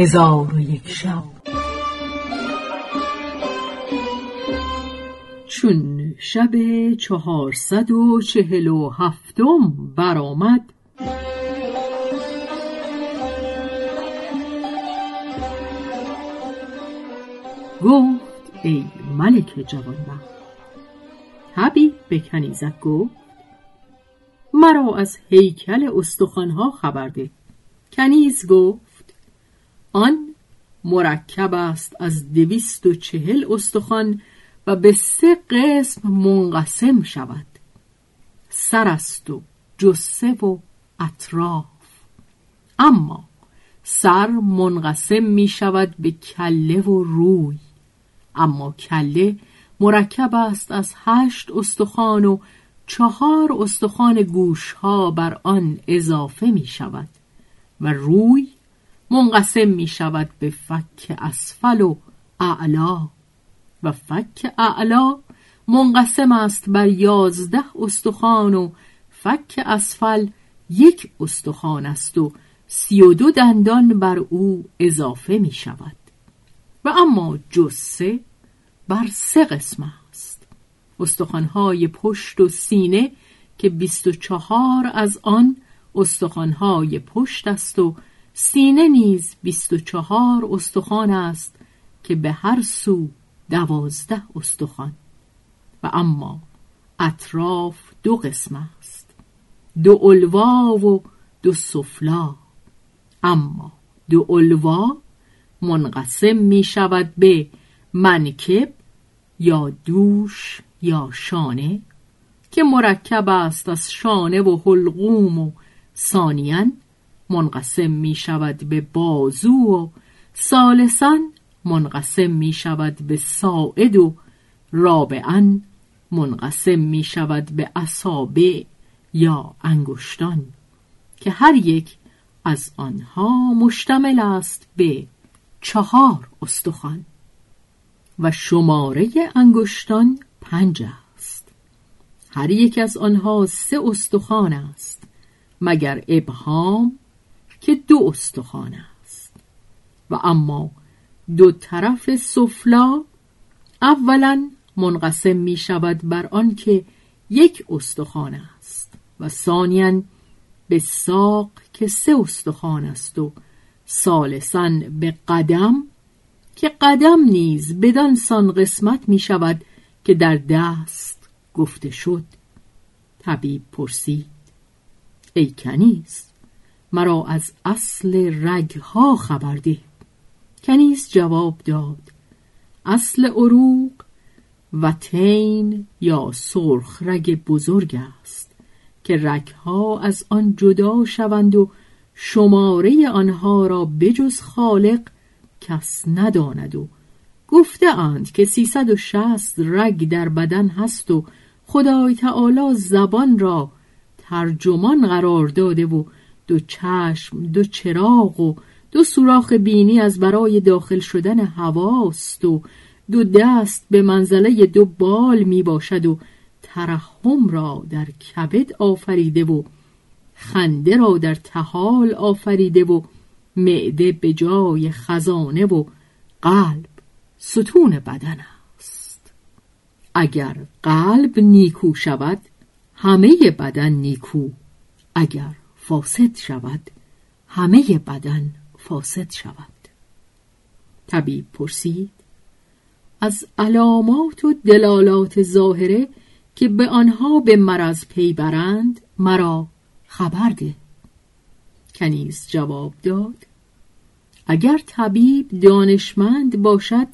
هزار و یک شب. چون شب چهارصد و چهل و هفتم برآمد گفت ای ملک جوانبخت تبی به کنیزک گفت مرا از هیکل استخوانها خبر ده. کنیز گفت آن مرکب است از دویست و چهل استخوان و به سه قسم منقسم شود. سر است و جسه و اطراف. اما سر منقسم می شود به کله و روی. اما کله مرکب است از هشت استخوان و چهار استخوان گوشها بر آن اضافه می شود و روی منقسم می شود به فک اسفل و اعلا. و فک اعلا منقسم است بر یازده استخوان و فک اسفل یک استخوان است و سی و دو دندان بر او اضافه می شود. و اما جسه بر سه قسم است. استخوانهای پشت و سینه که بیست و چهار از آن استخوانهای پشت است و سینه نیز بیست و چهار استخوان است که به هر سو دوازده استخوان. و اما اطراف دو قسم است دو الوا و دو سفلا. اما دو الوا منقسم می شود به منکب یا دوش یا شانه که مرکب است از شانه و حلقوم و ثانیا منقسم می شود به بازو و ثالثا منقسم می شود به ساعد و رابعا منقسم می شود به اصابع یا انگشتان که هر یک از آنها مشتمل است به چهار استخوان و شماره انگشتان پنج است. هر یک از آنها سه استخوان است مگر ابهام که دو استخوان است. و اما دو طرف سفلا اولا منقسم می شود بر آنکه یک استخوان است و ثانیا به ساق که سه استخوان است و ثالثا به قدم که قدم نیز بدان سان قسمت می شود که در دست گفته شد. طبیب پرسید ای کنیز مرا از اصل رگها خبر ده کنیز جواب داد اصل عروق و تین یا سرخ رگ بزرگ است که رگها از آن جدا شوند و شماره آنها را بجز خالق کس نداند و گفته اند که سیصد و شست رگ در بدن هست و خدای تعالی زبان را ترجمان قرار داده و دو چشم دو چراغ و دو سوراخ بینی از برای داخل شدن هواست و دو دست به منزله دو بال می باشد و ترحم را در کبد آفریده و خنده را در تحال آفریده و معده به جای خزانه و قلب ستون بدن است. اگر قلب نیکو شود همه بدن نیکو. اگر فاسد شود. همه بدن فاسد شود. طبیب پرسید از علامات و دلالات ظاهره که به آنها به مرض پی برند مرا خبر ده. کنیز جواب داد اگر طبیب دانشمند باشد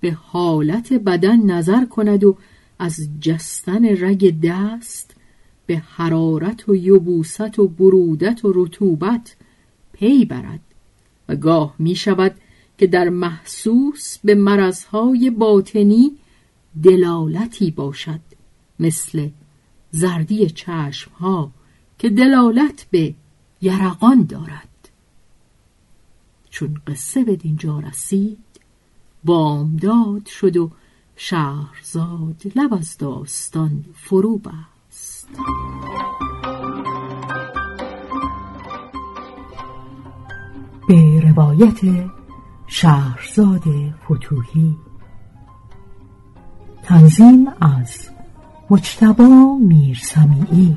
به حالت بدن نظر کند و از جستن رگ دست به حرارت و یبوست و برودت و رطوبت پی برد و گاه می شود که در محسوس به مرضهای باطنی دلالتی باشد مثل زردی چشمها که دلالت به یرقان دارد. چون قصه به دینجا رسید بامداد شد و شهرزاد لب از داستان فرو بست به روایت شهرزاد فتوهی تنظیم از مجتبا میرسمیعی.